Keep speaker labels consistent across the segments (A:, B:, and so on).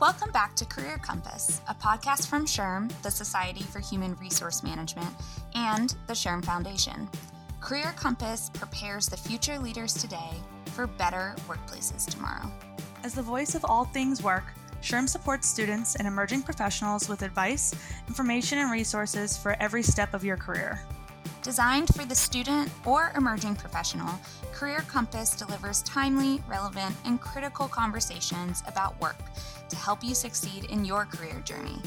A: Welcome back to Career Compass, a podcast from SHRM, the Society for Human Resource Management, and the SHRM Foundation. Career Compass prepares the future leaders today for better workplaces tomorrow.
B: As the voice of all things work, SHRM supports students and emerging professionals with advice, information, and resources for every step of your career.
A: Designed for the student or emerging professional, Career Compass delivers timely, relevant, and critical conversations about work to help you succeed in your career journey.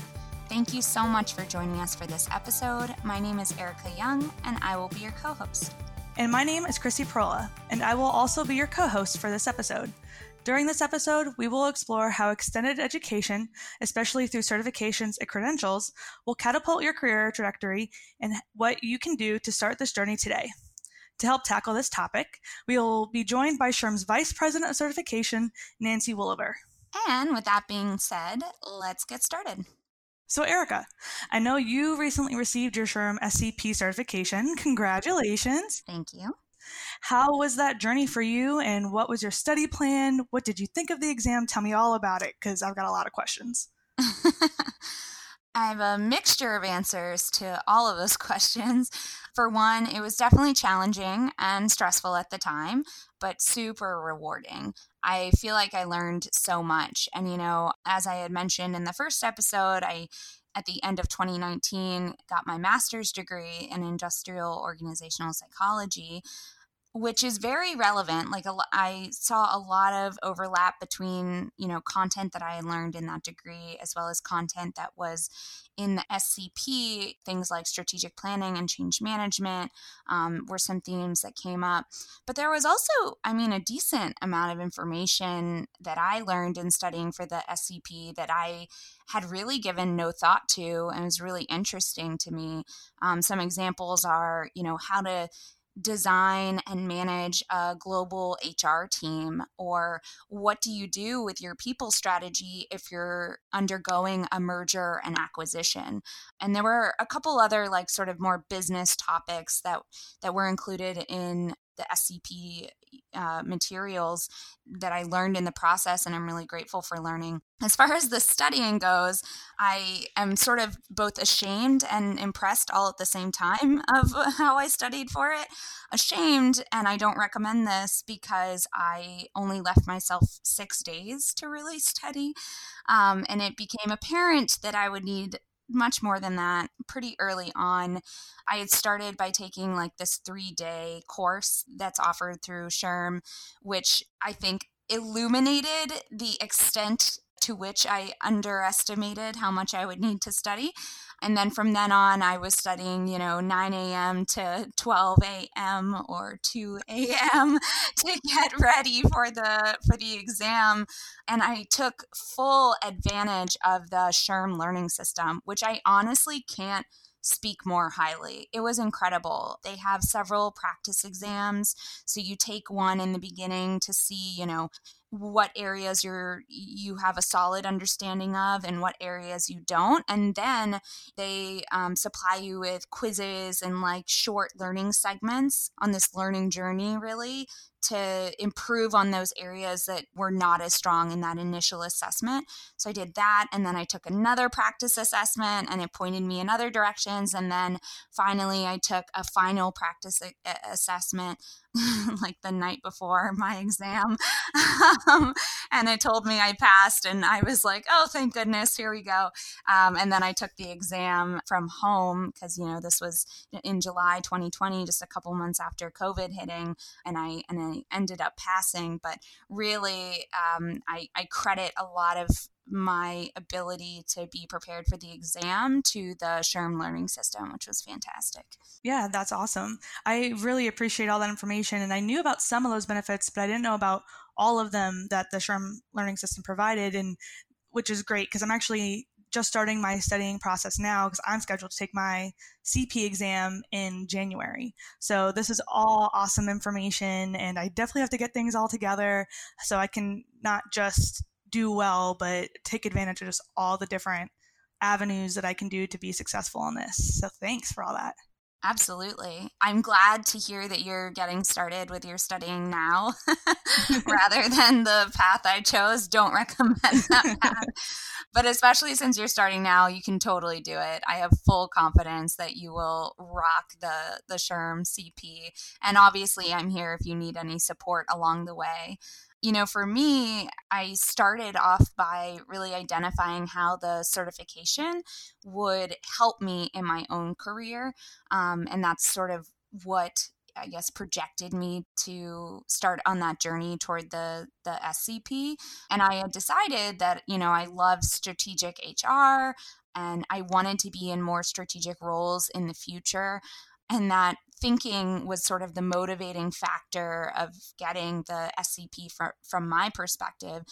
A: Thank you so much for joining us for this episode. My name is Erica Young, and I will be your co host.
B: And my name is Chrissy Perola, and I will also be your co host for this episode. During this episode, we will explore how extended education, especially through certifications and credentials, will catapult your career trajectory and what you can do to start this journey today. To help tackle this topic, we will be joined by SHRM's Vice President of Certification, Nancy Woolever.
A: And with that being said, let's get started.
B: So, Erica, I know you recently received your SHRM SCP certification. Congratulations.
A: Thank you.
B: How was that journey for you, and what was your study plan? What did you think of the exam? Tell me all about it because I've got a lot of questions.
A: I have a mixture of answers to all of those questions. For one, it was definitely challenging and stressful at the time, but super rewarding. I feel like I learned so much. And, you know, as I had mentioned in the first episode, I at the end of 2019 got my master's degree in industrial organizational psychology which is very relevant like I saw a lot of overlap between you know content that i learned in that degree as well as content that was in the scp things like strategic planning and change management um, were some themes that came up. But there was also i mean a decent amount of information that i learned in studying for the scp that i had really given no thought to and was really interesting to me. Um, some examples are you know how to design and manage a global HR team? Or what do you do with your people strategy if you're undergoing a merger and acquisition? And there were a couple other like sort of more business topics that that were included in the SCP uh, materials that I learned in the process, and I'm really grateful for learning. As far as the studying goes, I am sort of both ashamed and impressed all at the same time of how I studied for it. Ashamed, and I don't recommend this because I only left myself six days to really study. Um, and it became apparent that I would need much more than that pretty early on. I had started by taking like this three day course that's offered through SHRM, which I think illuminated the extent to which I underestimated how much I would need to study. And then from then on, I was studying, you know, 9 a.m. to 12 a.m. or 2 a.m. to get ready for the for the exam. And I took full advantage of the SHRM learning system, which I honestly can't speak more highly. It was incredible. They have several practice exams. So you take one in the beginning to see, you know, what areas you're you have a solid understanding of and what areas you don't and then they um, supply you with quizzes and like short learning segments on this learning journey really to improve on those areas that were not as strong in that initial assessment. So I did that and then I took another practice assessment and it pointed me in other directions and then finally I took a final practice a- assessment like the night before my exam. um, and it told me I passed, and I was like, oh, thank goodness, here we go. Um, and then I took the exam from home because, you know, this was in July 2020, just a couple months after COVID hitting, and I, and I ended up passing. But really, um, I, I credit a lot of my ability to be prepared for the exam to the SHRM learning system, which was fantastic.
B: Yeah, that's awesome. I really appreciate all that information. And I knew about some of those benefits, but I didn't know about all of them that the SHRM learning system provided, and which is great because I'm actually just starting my studying process now because I'm scheduled to take my CP exam in January. So this is all awesome information, and I definitely have to get things all together so I can not just do well, but take advantage of just all the different avenues that I can do to be successful in this. So thanks for all that.
A: Absolutely. I'm glad to hear that you're getting started with your studying now rather than the path I chose. Don't recommend that path. but especially since you're starting now, you can totally do it. I have full confidence that you will rock the the SHRM CP. And obviously, I'm here if you need any support along the way you know, for me, I started off by really identifying how the certification would help me in my own career. Um, and that's sort of what I guess projected me to start on that journey toward the the SCP and I had decided that you know I love strategic HR and I wanted to be in more strategic roles in the future and that thinking was sort of the motivating factor of getting the SCP from, from my perspective.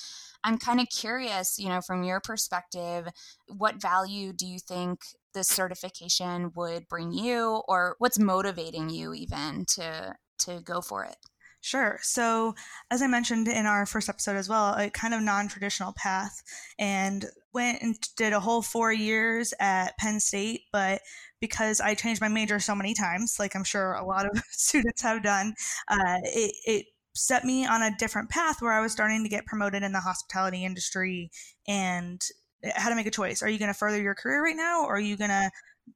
A: I'm kind of curious, you know, from your perspective, what value do you think this certification would bring you or what's motivating you even to to go for it?
B: Sure. So, as I mentioned in our first episode as well, a kind of non traditional path and went and did a whole four years at Penn State, but because I changed my major so many times, like I'm sure a lot of students have done, uh, it, it set me on a different path where I was starting to get promoted in the hospitality industry and had to make a choice. Are you going to further your career right now or are you going to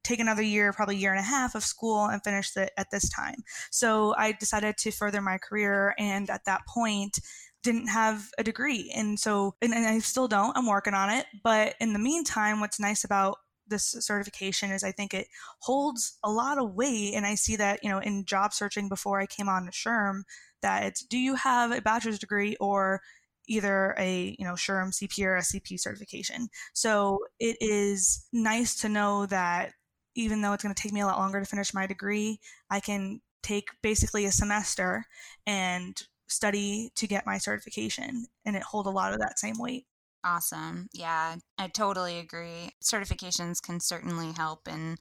B: take another year, probably year and a half of school and finish it at this time? So I decided to further my career. And at that point, didn't have a degree. And so, and, and I still don't, I'm working on it. But in the meantime, what's nice about this certification is I think it holds a lot of weight. And I see that, you know, in job searching before I came on to SHRM, that it's do you have a bachelor's degree or either a you know SHRM CP or SCP certification. So it is nice to know that even though it's going to take me a lot longer to finish my degree, I can take basically a semester and study to get my certification and it hold a lot of that same weight.
A: Awesome. Yeah, I totally agree. Certifications can certainly help in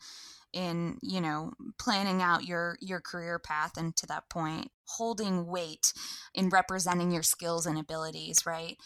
A: in, you know, planning out your your career path and to that point, holding weight in representing your skills and abilities, right?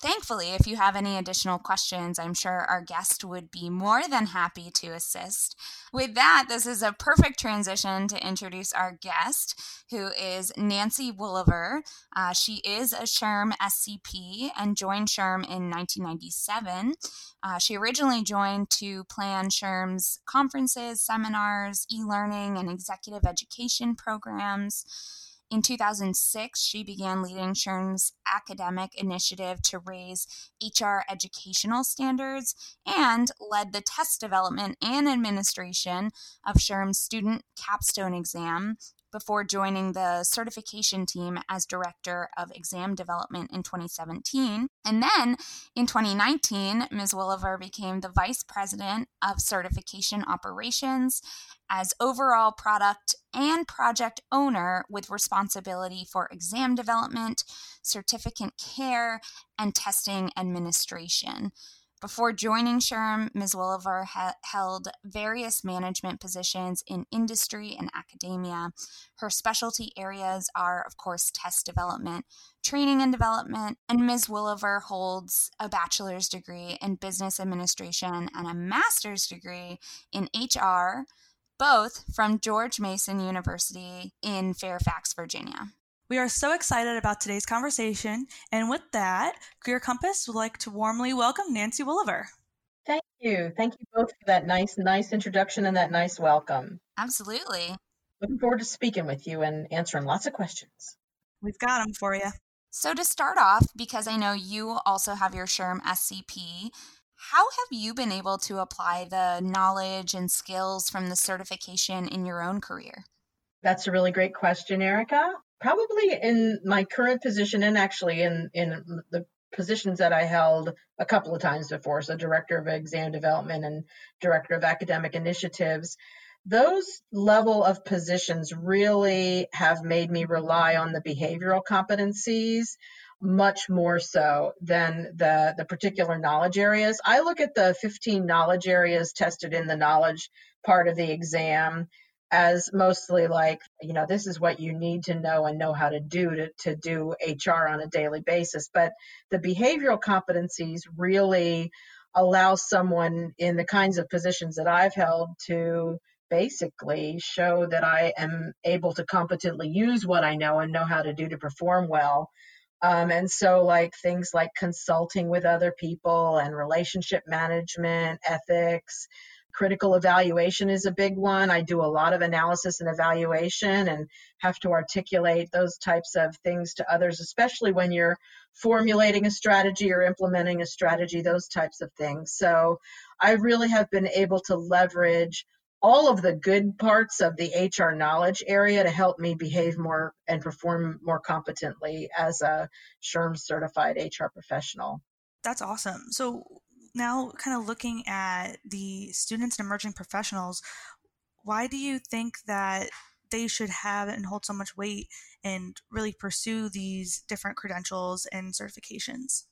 A: Thankfully, if you have any additional questions, I'm sure our guest would be more than happy to assist. With that, this is a perfect transition to introduce our guest, who is Nancy Woolever. Uh, she is a SHRM SCP and joined SHRM in 1997. Uh, she originally joined to plan SHRM's conferences, seminars, e learning, and executive education programs. In 2006, she began leading SHRM's academic initiative to raise HR educational standards and led the test development and administration of SHRM's student capstone exam before joining the certification team as director of exam development in 2017. And then in 2019, Ms. Woolever became the vice president of certification operations as overall product and project owner with responsibility for exam development, certificate care, and testing administration. Before joining SHRM, Ms. Woolever ha- held various management positions in industry and academia. Her specialty areas are, of course, test development, training and development, and Ms. Woolever holds a bachelor's degree in business administration and a master's degree in HR, both from George Mason University in Fairfax, Virginia.
B: We are so excited about today's conversation, and with that, Career Compass would like to warmly welcome Nancy Woolever.
C: Thank you. Thank you both for that nice, nice introduction and that nice welcome.
A: Absolutely.
C: Looking forward to speaking with you and answering lots of questions.
B: We've got them for you.
A: So, to start off, because I know you also have your SHRM SCP, how have you been able to apply the knowledge and skills from the certification in your own career?
C: That's a really great question, Erica probably in my current position and actually in in the positions that I held a couple of times before, so director of exam development and director of academic initiatives, those level of positions really have made me rely on the behavioral competencies much more so than the the particular knowledge areas. I look at the 15 knowledge areas tested in the knowledge part of the exam as mostly like, you know, this is what you need to know and know how to do to, to do HR on a daily basis. But the behavioral competencies really allow someone in the kinds of positions that I've held to basically show that I am able to competently use what I know and know how to do to perform well. Um, and so, like things like consulting with other people and relationship management, ethics, critical evaluation is a big one. I do a lot of analysis and evaluation and have to articulate those types of things to others, especially when you're formulating a strategy or implementing a strategy, those types of things. So, I really have been able to leverage all of the good parts of the HR knowledge area to help me behave more and perform more competently as a SHRM certified HR professional.
B: That's awesome. So now kind of looking at the students and emerging professionals, why do you think that they should have and hold so much weight and really pursue these different credentials and certifications?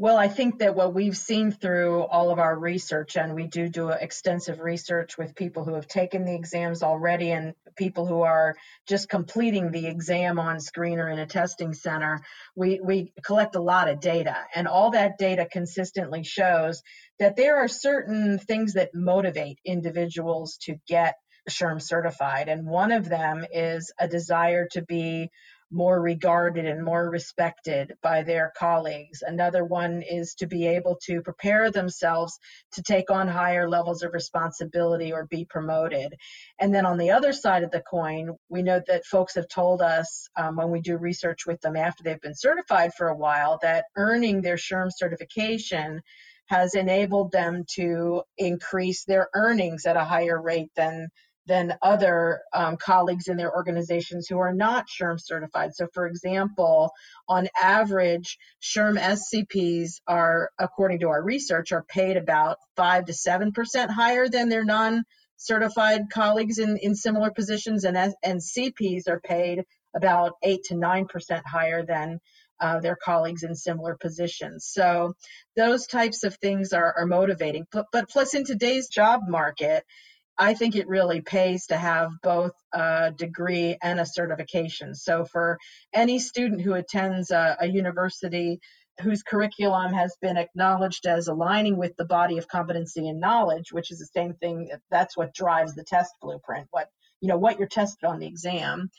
C: Well, I think that what we've seen through all of our research, and we do do extensive research with people who have taken the exams already and people who are just completing the exam on screen or in a testing center, we, we collect a lot of data. And all that data consistently shows that there are certain things that motivate individuals to get SHRM certified. And one of them is a desire to be more regarded and more respected by their colleagues. Another one is to be able to prepare themselves to take on higher levels of responsibility or be promoted. And then on the other side of the coin, we know that folks have told us um, when we do research with them after they've been certified for a while that earning their SHRM certification has enabled them to increase their earnings at a higher rate than than other um, colleagues in their organizations who are not SHRM certified. So, for example, on average, SHRM SCPs are, according to our research, are paid about five to seven percent higher than their non-certified colleagues in, in similar positions, and and CPs are paid about eight to nine percent higher than uh, their colleagues in similar positions. So those types of things are, are motivating. But, but plus, in today's job market, I think it really pays to have both a degree and a certification. So, for any student who attends a, a, university whose curriculum has been acknowledged as aligning with the body of competency and knowledge, which is the same thing, that's what drives the test blueprint, what you know, what you're tested on the exam.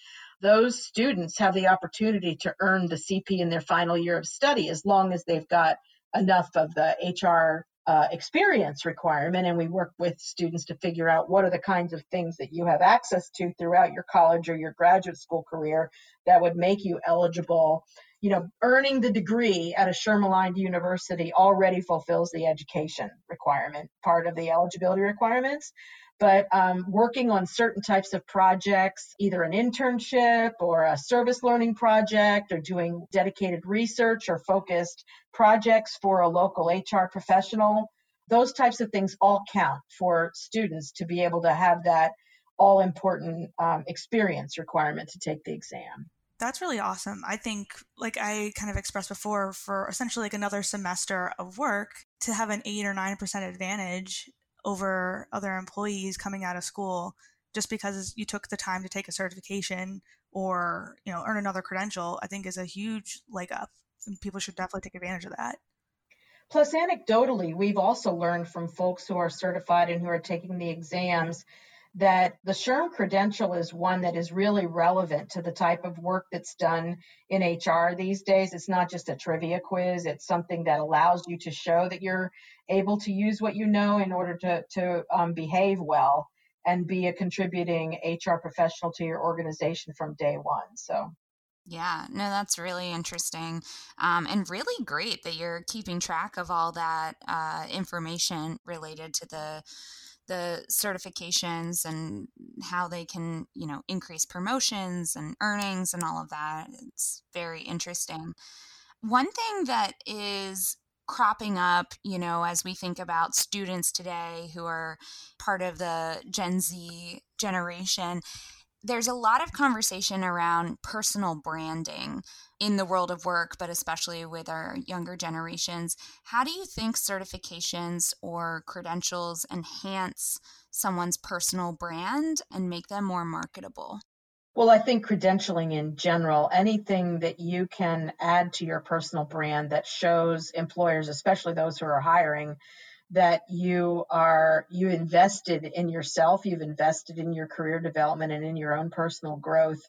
C: Those students have the opportunity to earn the CP in their final year of study as long as they've got enough of the HR uh, experience requirement, and we work with students to figure out what are the kinds of things that you have access to throughout your college or your graduate school career that would make you eligible. You know, earning the degree at a aligned university already fulfills the education requirement, part of the eligibility requirements but um, working on certain types of projects, either an internship or a service learning project, or doing dedicated research or focused projects for a local HR professional, those types of things all count for students to be able to have that all important um, experience requirement to take the exam.
B: That's really awesome. I think, like I kind of expressed before, for essentially like another semester of work, to have an eight or nine percent advantage over other employees coming out of school just because you took the time to take a certification or you know earn another credential i think is a huge leg up and people should definitely take advantage of that.
C: Plus anecdotally we've also learned from folks who are certified and who are taking the exams that the SHRM credential is one that is really relevant to the type of work that's done in HR these days. It's not just a trivia quiz, it's something that allows you to show that you're able to use what you know in order to, to um, behave well and be a contributing HR professional to your organization from day one. So.
A: Yeah, no, that's really interesting um, and really great that you're keeping track of all that uh, information related to the the certifications and how they can, you know, increase promotions and earnings and all of that. It's very interesting. One thing that is cropping up, you know, as we think about students today who are part of the Gen Z generation, there's a lot of conversation around personal branding in the world of work, but especially with our younger generations. How do you think certifications or credentials enhance someone's personal brand and make them more marketable?
C: Well, I think credentialing in general, anything that you can add to your personal brand that shows employers, especially those who are hiring, that you are you invested in yourself you've invested in your career development and in your own personal growth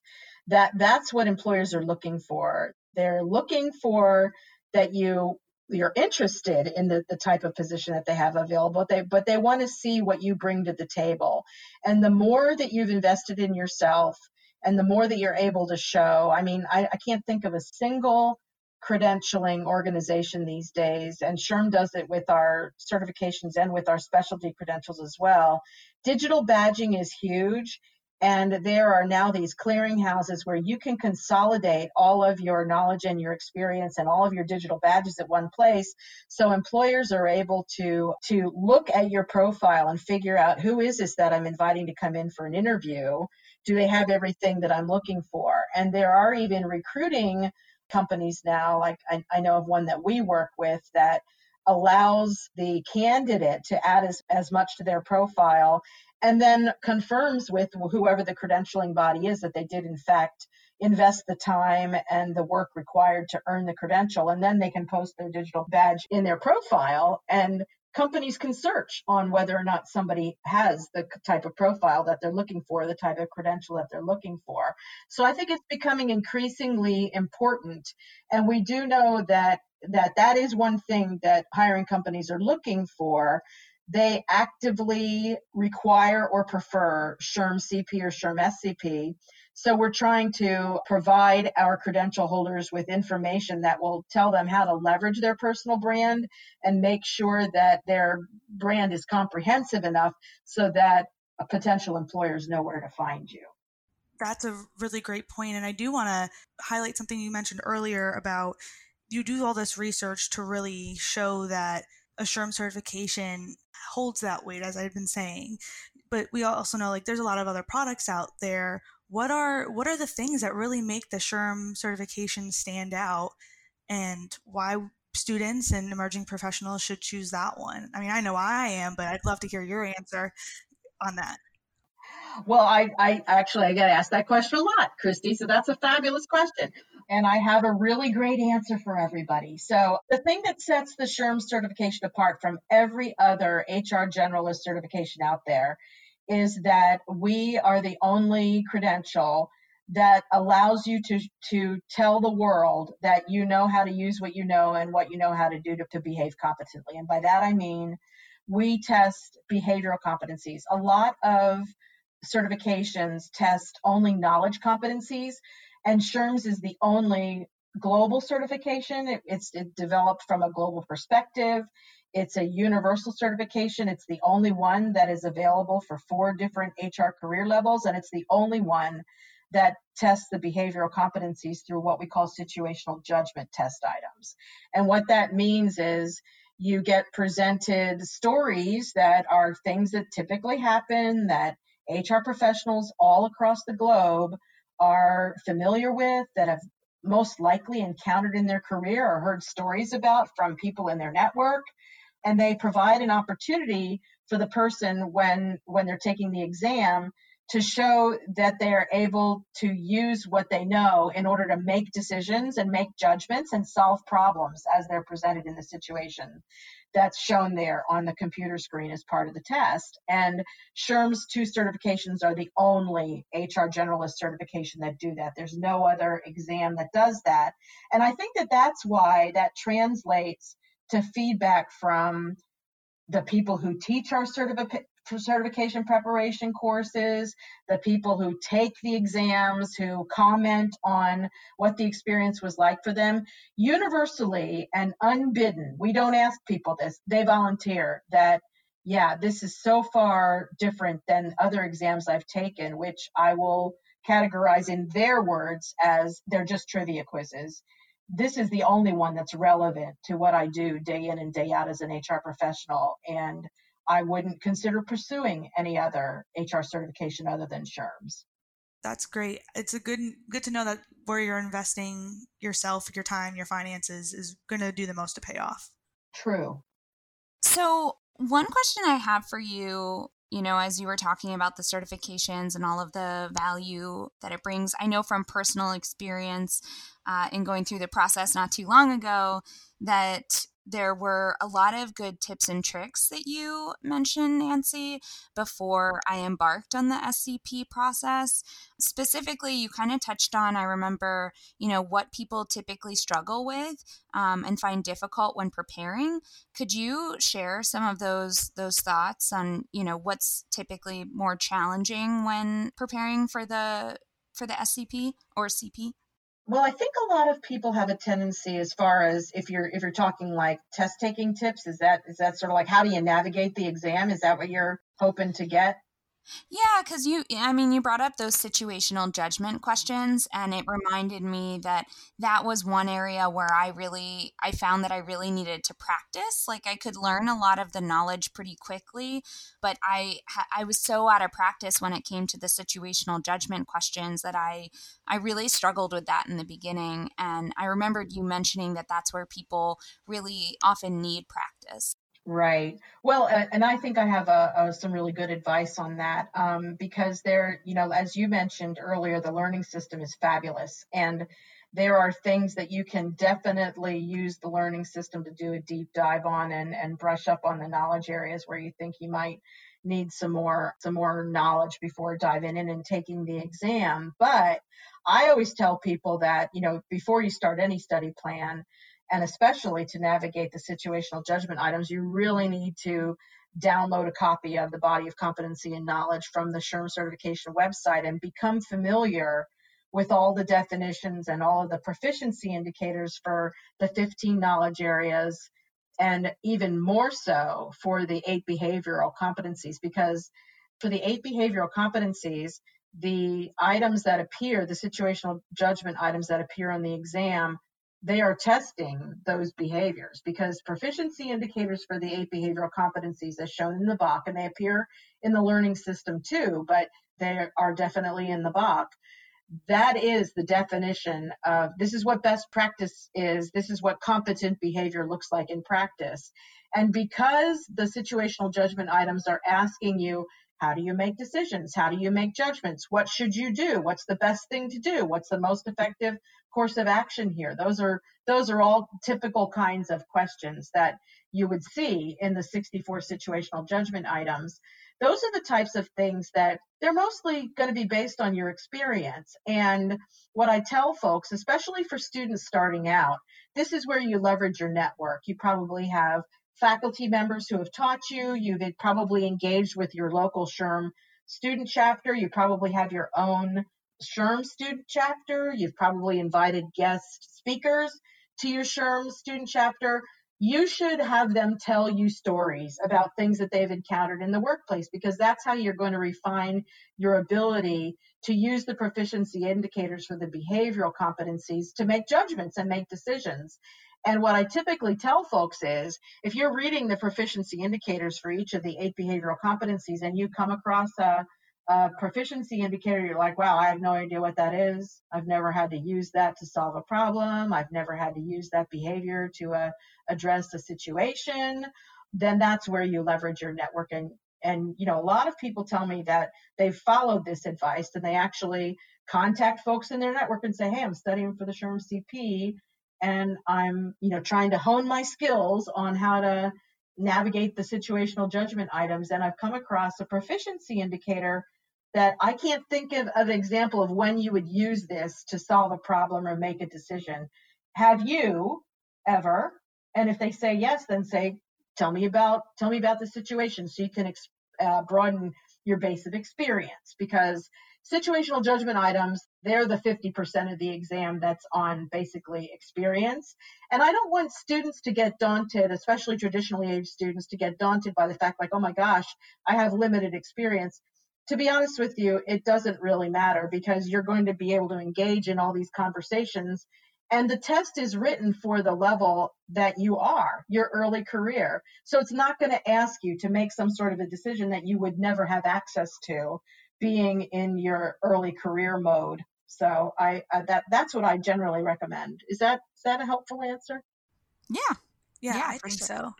C: that that's what employers are looking for. They're looking for that you you're interested in the, the type of position that they have available they but they want to see what you bring to the table. And the more that you've invested in yourself and the more that you're able to show i mean i, I can't think of a single credentialing organization these days and SHRM does it with our certifications and with our specialty credentials as well digital badging is huge and there are now these clearinghouses where you can consolidate all of your knowledge and your experience and all of your digital badges at one place. So employers are able to, to look at your profile and figure out who is this that I'm inviting to come in for an interview? Do they have everything that I'm looking for? And there are even recruiting companies now, like I, I know of one that we work with that allows the candidate to add as, as much to their profile and then confirms with whoever the credentialing body is that they did in fact invest the time and the work required to earn the credential and then they can post their digital badge in their profile and companies can search on whether or not somebody has the type of profile that they're looking for the type of credential that they're looking for so i think it's becoming increasingly important and we do know that that that is one thing that hiring companies are looking for they actively require or prefer SHRM CP or SHRM SCP. So we're trying to provide our credential holders with information that will tell them how to leverage their personal brand and make sure that their brand is comprehensive enough so that potential employers know where to find you.
B: That's a really great point. And I do want to highlight something you mentioned earlier about you do all this research to really show that a SHRM certification holds that weight, as I've been saying. But we also know like there's a lot of other products out there. What are what are the things that really make the SHRM certification stand out, and why students and emerging professionals should choose that one? I mean, I know I am, but I'd love to hear your answer on that.
C: Well, I, I actually I get asked that question a lot, Christy. So that's a fabulous question and I have a really great answer for everybody. So, the thing that sets the SHRM certification apart from every other HR generalist certification out there is that we are the only credential that allows you to to tell the world that you know how to use what you know and what you know how to do to, to behave competently. And by that I mean we test behavioral competencies. A lot of certifications test only knowledge competencies and SHRMS is the only global certification. It, it's it developed from a global perspective. It's a universal certification. It's the only one that is available for four different HR career levels, and it's the only one that tests the behavioral competencies through what we call situational judgment test items. And what that means is you get presented stories that are things that typically happen that HR professionals all across the globe are familiar with, that have most likely encountered in their career or heard stories about from people in their network. And they provide an opportunity for the person when, when they're taking the exam to show that they're able to use what they know in order to make decisions and make judgments and solve problems as they're presented in the situation that's shown there on the computer screen as part of the test. And SHRM's two certifications are the only HR generalist certification that do that. There's no other exam that does that. And I think that that's why that translates to feedback from the people who teach our certification preparation courses, the people who take the exams, who comment on what the experience was like for them, universally and unbidden, we don't ask people this, they volunteer that, yeah, this is so far different than other exams I've taken, which I will categorize in their words as they're just trivia quizzes. This is the only one that's relevant to what I do day in and day out as an HR professional. And I wouldn't consider pursuing any other HR certification other than SHRMS.
B: That's great. It's a good good to know that where you're investing yourself, your time, your finances is going to do the most to pay off.
C: True.
A: So, one question I have for you, you know, as you were talking about the certifications and all of the value that it brings, I know from personal experience uh, in going through the process not too long ago that there were a lot of good tips and tricks that you mentioned, Nancy, before I embarked on the SCP process. Specifically, you kind of touched on, I remember, you know, what people typically struggle with um, and find difficult when preparing. Could you share some of those those thoughts on, you know, what's typically more challenging when preparing for the for the SCP or CP?
C: Well, I think a lot of people have a tendency as far as if you're if you're talking like test taking tips, is that is that sort of like how do you navigate the exam? Is that what you're hoping to get?
A: Yeah, because you, I mean, you brought up those situational judgment questions, and it reminded me that that was one area where I really, I found that I really needed to practice. Like I could learn a lot of the knowledge pretty quickly, but I, I was so out of practice when it came to the situational judgment questions that I, I really struggled with that in the beginning. And I remembered you mentioning that that's where people really often need practice.
C: Right. Well, and I think I have a, a, some really good advice on that um, because there, you know, as you mentioned earlier, the learning system is fabulous, and there are things that you can definitely use the learning system to do a deep dive on and and brush up on the knowledge areas where you think you might need some more some more knowledge before diving in and taking the exam. But I always tell people that you know before you start any study plan and especially to navigate the situational judgment items, you really need to download a copy of the body of competency and knowledge from the SHRM certification website and become familiar with all the definitions and all of the proficiency indicators for the 15 knowledge areas and even more so for the eight behavioral competencies because for the eight behavioral competencies the items that appear the situational judgment items that appear on the exam they are testing those behaviors because proficiency indicators for the eight behavioral competencies as shown in the BOK, and they appear in the learning system too, but they are definitely in the BOK. That is the definition of this is what best practice is. This is what competent behavior looks like in practice. And because the situational judgment items are asking you, how do you make decisions? How do you make judgments? What should you do? What's the best thing to do? What's the most effective course of action here? Those are those are all typical kinds of questions that you would see in the 64 situational judgment items. Those are the types of things that they're mostly going to be based on your experience. And what I tell folks, especially for students starting out, this is where you leverage your network. You probably have faculty members who have taught you. You've probably engaged with your local SHRM student chapter. You probably have your own SHRM student chapter. You've probably invited guest speakers to your SHRM student chapter. You should have them tell you stories about things that they've encountered in the workplace because that's how you're going to refine your ability to use the proficiency indicators for the behavioral competencies to make judgments and make decisions. And what I typically tell folks is if you're reading the proficiency indicators for each of the eight behavioral competencies and you come across a a proficiency indicator, you're like, wow, I have no idea what that is. I've never had to use that to solve a problem. I've never had to use that behavior to uh, address a situation. Then that's where you leverage your network. And, you know, a lot of people tell me that they've followed this advice and they actually contact folks in their network and say, hey, I'm studying for the SHRM CP and I'm, you know, trying to hone my skills on how to navigate the situational judgment items. And I've come across a proficiency indicator that I can't think of, an example of when you would use this to solve a problem or make a decision. Have you ever? And if they say yes, then say, tell me about tell me about the situation so you can uh, broaden your base of experience because situational judgment items they're the 50% of the exam that's on basically experience and i don't want students to get daunted especially traditionally aged students to get daunted by the fact like oh my gosh i have limited experience to be honest with you, it doesn't really matter because you're going to be able to engage in all these conversations. And the test is written for the level that you are, your early career. So it's not going to ask you to make some sort of a decision that you would never have access to being in your early career mode. So I, I that that's what I generally recommend. Is that is that a helpful answer?
B: Yeah. Yeah, yeah I think sure. so.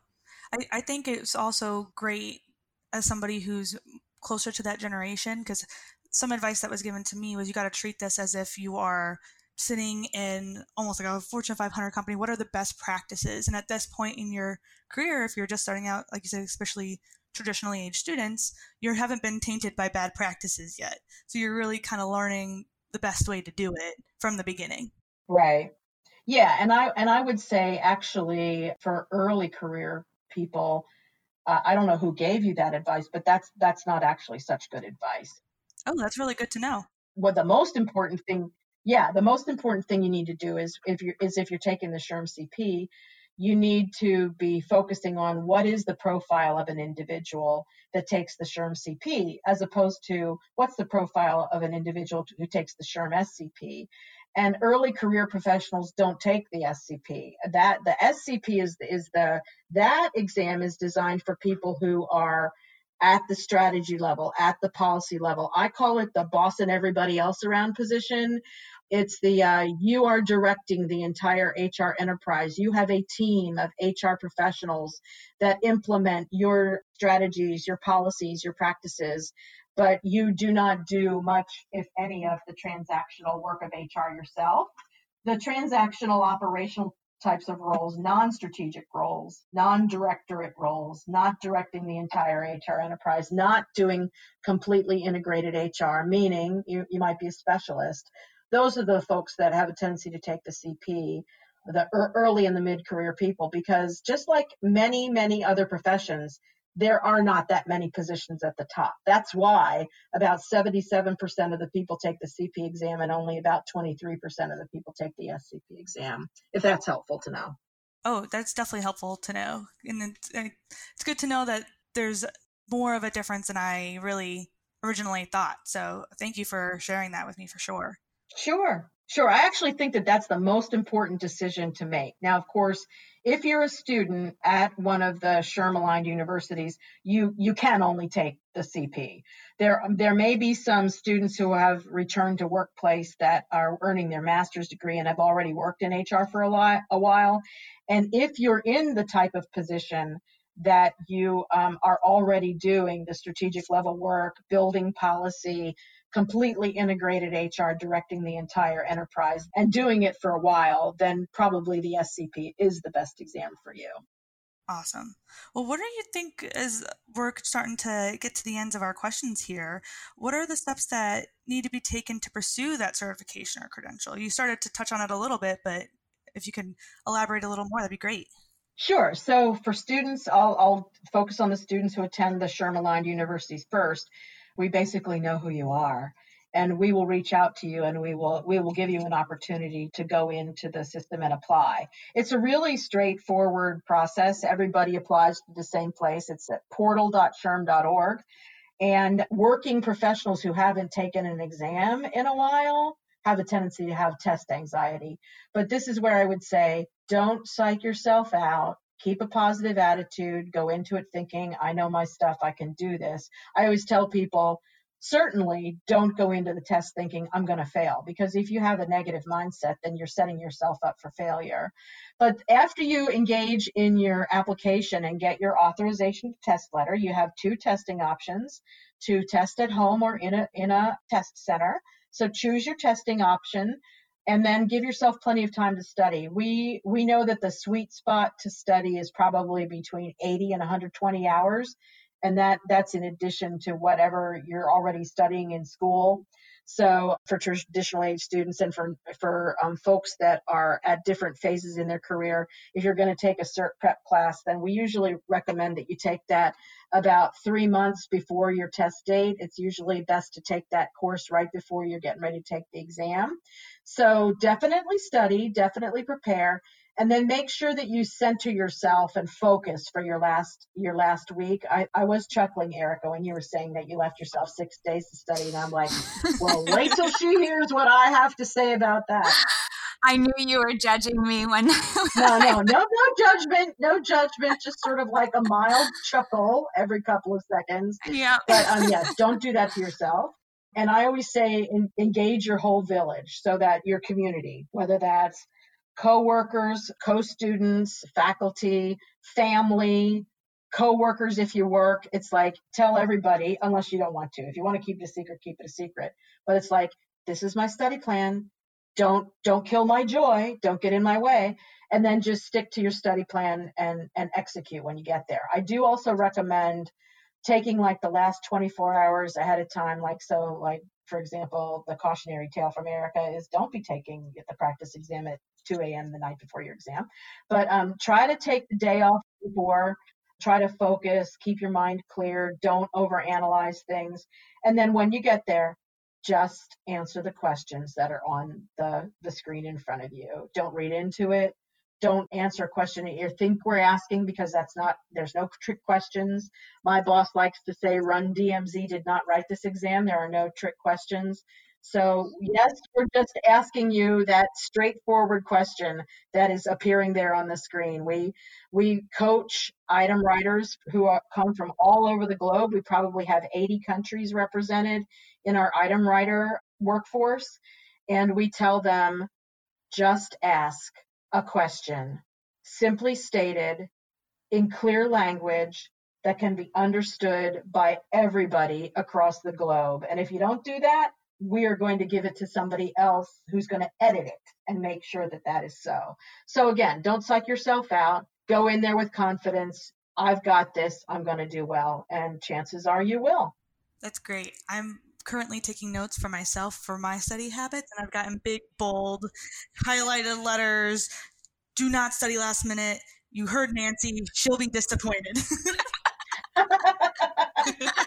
B: I, I think it's also great as somebody who's closer to that generation because some advice that was given to me was you got to treat this as if you are sitting in almost like a Fortune 500 company, what are the best practices? And at this point in your career, if you're just starting out, like you said, especially traditionally aged students, you haven't been tainted by bad practices yet. So you're really kind of learning the best way to do it from the beginning.
C: Right. Yeah, and I and I would say actually for early career people, uh, I don't know who gave you that advice, but that's that's not actually such good advice.
B: Oh, that's really good to know.
C: Well, the most important thing, yeah, the most important thing you need to do is if you're is if you're taking the SHRM CP, you need to be focusing on what is the profile of an individual that takes the SHRM CP, as opposed to what's the profile of an individual who takes the SHRM SCP. And early career professionals don't take the SCP. That the SCP is is the that exam is designed for people who are at the strategy level, at the policy level. I call it the boss and everybody else around position. It's the uh, you are directing the entire HR enterprise. You have a team of HR professionals that implement your strategies, your policies, your practices, but you do not do much, if any, of the transactional work of HR yourself. The transactional operational types of roles, non-strategic roles, non-directorate roles, not directing the entire HR enterprise, not doing completely integrated HR, meaning you, you might be a specialist, those are the folks that have a tendency to take the CP, the early and the mid career people, because just like many, many other professions, there are not that many positions at the top. That's why about 77% of the people take the CP exam and only about 23% of the people take the SCP exam, if that's helpful to know.
B: Oh, that's definitely helpful to know. And it's, uh, it's good to know that there's more of a difference than I really originally thought. So thank you for sharing that with me for sure.
C: Sure, sure. I actually think that that's the most important decision to make. Now, of course, if you're a student at one of the SHRM aligned universities, you you can only take the CP. There there may be some students who have returned to workplace that are earning their master's degree and have already worked in HR for a, lot, a while. And if you're in the type of position that you um, are already doing the strategic level work, building policy, completely integrated HR directing the entire enterprise and doing it for a while, then probably the SCP is the best exam for you.
B: Awesome. Well, what do you think as we're starting to get to the ends of our questions here? What are the steps that need to be taken to pursue that certification or credential? You started to touch on it a little bit, but if you can elaborate a little more, that'd be great.
C: Sure. So for students, I'll, I'll focus on the students who attend the SHRM aligned universities first we basically know who you are. And we will reach out to you and we will we will give you an opportunity to go into the system and apply. It's a really straightforward process. Everybody applies to the same place. It's at portal.shrm.org and working professionals who haven't taken an exam in a while have a tendency to have test anxiety. But this is where i would say don't psych yourself out keep a positive attitude, go into it thinking, I know my stuff, I can do this. I always tell people, certainly don't go into the test thinking, I'm going to fail, because if you have a negative mindset, then you're setting yourself up for failure. But after you engage in your application and get your authorization test letter, you have two testing options to test at home or in a, in a test center. So choose your testing option and then give yourself plenty of time to study. We we know that the sweet spot to study is probably between 80 and 120 hours, and that that's in addition to whatever you're already studying in school. So for traditional age students and for for um, folks that are at different phases in their career, if you're going to take a cert prep class, then we usually recommend that you take that about three months before your test date. It's usually best to take that course right before you're getting ready to take the exam. So definitely study, definitely prepare, and then make sure that you center yourself and focus for your last your last week. I, I was chuckling, Erica, when you were saying that you left yourself six days to study, and I'm like, well, wait till she hears what I have to say about that.
A: I knew you were judging me when. no,
C: no, no, no judgment, no judgment. Just sort of like a mild chuckle every couple of seconds.
A: Yeah.
C: But um, yes, don't do that to yourself. And I always say in, engage your whole village so that your community, whether that's co-workers, co-students, faculty, family, co-workers if you work, it's like tell everybody unless you don't want to. If you want to keep it a secret, keep it a secret. But it's like this is my study plan don't don't kill my joy, don't get in my way, and then just stick to your study plan and and execute when you get there. I do also recommend taking like the last 24 hours ahead of time like so like for example the cautionary tale from erica is don't be taking the practice exam at 2 a.m the night before your exam. But um, try to take the day off before. Try to focus keep your mind clear don't overanalyze things. And then when you get there just answer the questions that are on the the screen in front of you. Don't read into it. Don't answer a question that you think we're asking because that's not there's no trick questions. My boss likes to say Run-DMC did not write this exam. There are no trick questions so yes we're just asking you that straightforward question that is appearing there on the screen we we coach item writers who are, come from all over the globe we probably have 80 countries represented in our item writer workforce and we tell them just ask a question, simply stated in clear language that can be understood by everybody across the globe. And if you don't do that, we are going to give it to somebody else who's going to edit it and make sure that that is so. So again, don't psych yourself out. Go in there with confidence. I've got this. I'm going to do well. And chances are you will.
B: That's great. I'm currently taking notes for myself for my study habits, and I've gotten big, bold, highlighted letters. Do not study last minute. You heard Nancy; she'll be disappointed.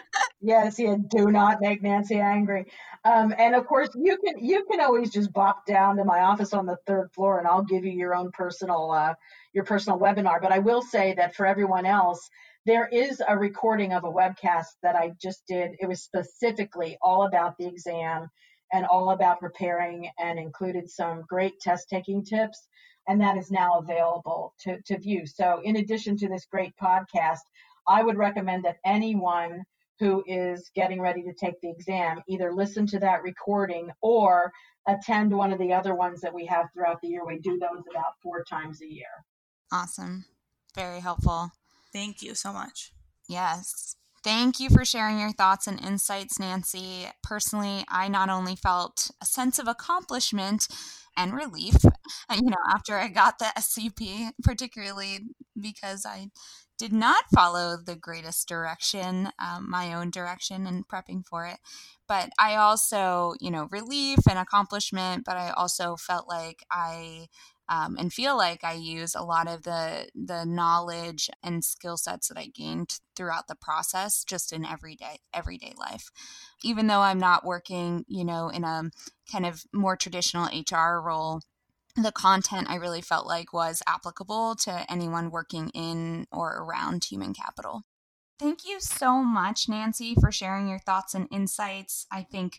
C: yes, yeah. Do not make Nancy angry. Um, and of course, you can you can always just bop down to my office on the third floor, and I'll give you your own personal uh, your personal webinar. But I will say that for everyone else, there is a recording of a webcast that I just did. It was specifically all about the exam and all about preparing and included some great test taking tips. And that is now available to, to view. So, in addition to this great podcast, I would recommend that anyone who is getting ready to take the exam either listen to that recording or attend one of the other ones that we have throughout the year. We do those about four times a year.
A: Awesome. Very helpful.
B: Thank you so much.
A: Yes. Thank you for sharing your thoughts and insights, Nancy. Personally, I not only felt a sense of accomplishment and relief, you know, after I got the SCP, particularly because I did not follow the greatest direction, um, my own direction, in prepping for it. But I also, you know, relief and accomplishment, but I also felt like I um, and feel like I use a lot of the the knowledge and skill sets that I gained throughout the process just in everyday everyday life. Even though I'm not working, you know, in a kind of more traditional HR role, the content I really felt like was applicable to anyone working in or around human capital. Thank you so much, Nancy, for sharing your thoughts and insights. I think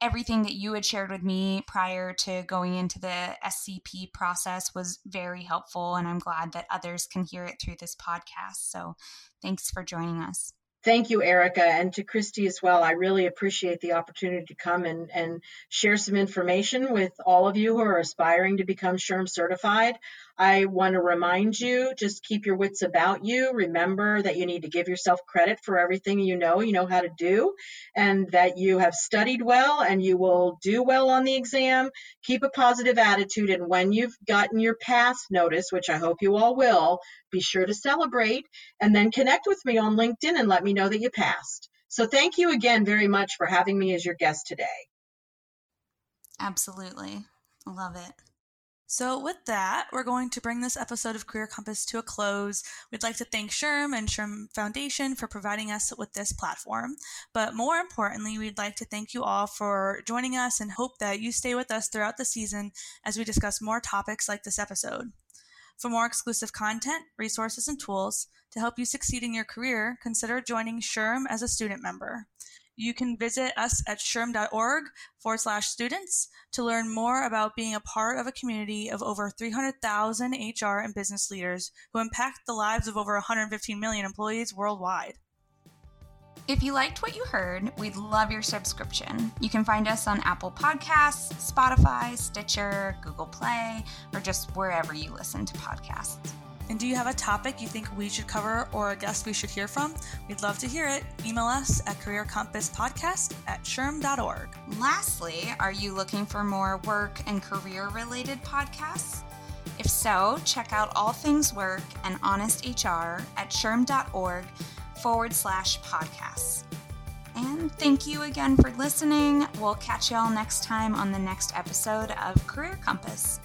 A: everything that you had shared with me prior to going into the SCP process was very helpful, and I'm glad that others can hear it through this podcast. So, thanks for joining us.
C: Thank you, Erica, and to Christy as well. I really appreciate the opportunity to come and, and share some information with all of you who are aspiring to become SHRM certified. I want to remind you just keep your wits about you. Remember that you need to give yourself credit for everything you know, you know how to do, and that you have studied well and you will do well on the exam. Keep a positive attitude, and when you've gotten your pass notice, which I hope you all will, be sure to celebrate and then connect with me on LinkedIn and let me know that you passed. So, thank you again very much for having me as your guest today.
A: Absolutely. Love it.
B: So, with that, we're going to bring this episode of Career Compass to a close. We'd like to thank SHRM and SHRM Foundation for providing us with this platform. But more importantly, we'd like to thank you all for joining us and hope that you stay with us throughout the season as we discuss more topics like this episode. For more exclusive content, resources, and tools to help you succeed in your career, consider joining SHRM as a student member. You can visit us at shrm.org forward slash students to learn more about being a part of a community of over 300,000 HR and business leaders who impact the lives of over 115 million employees worldwide.
A: If you liked what you heard, we'd love your subscription. You can find us on Apple Podcasts, Spotify, Stitcher, Google Play, or just wherever you listen to podcasts.
B: And do you have a topic you think we should cover or a guest we should hear from? We'd love to hear it. Email us at careercompasspodcast at shrm.org.
A: Lastly, are you looking for more work and career related podcasts? If so, check out All Things Work and Honest HR at shrm.org forward slash podcasts. And thank you again for listening. We'll catch y'all next time on the next episode of Career Compass.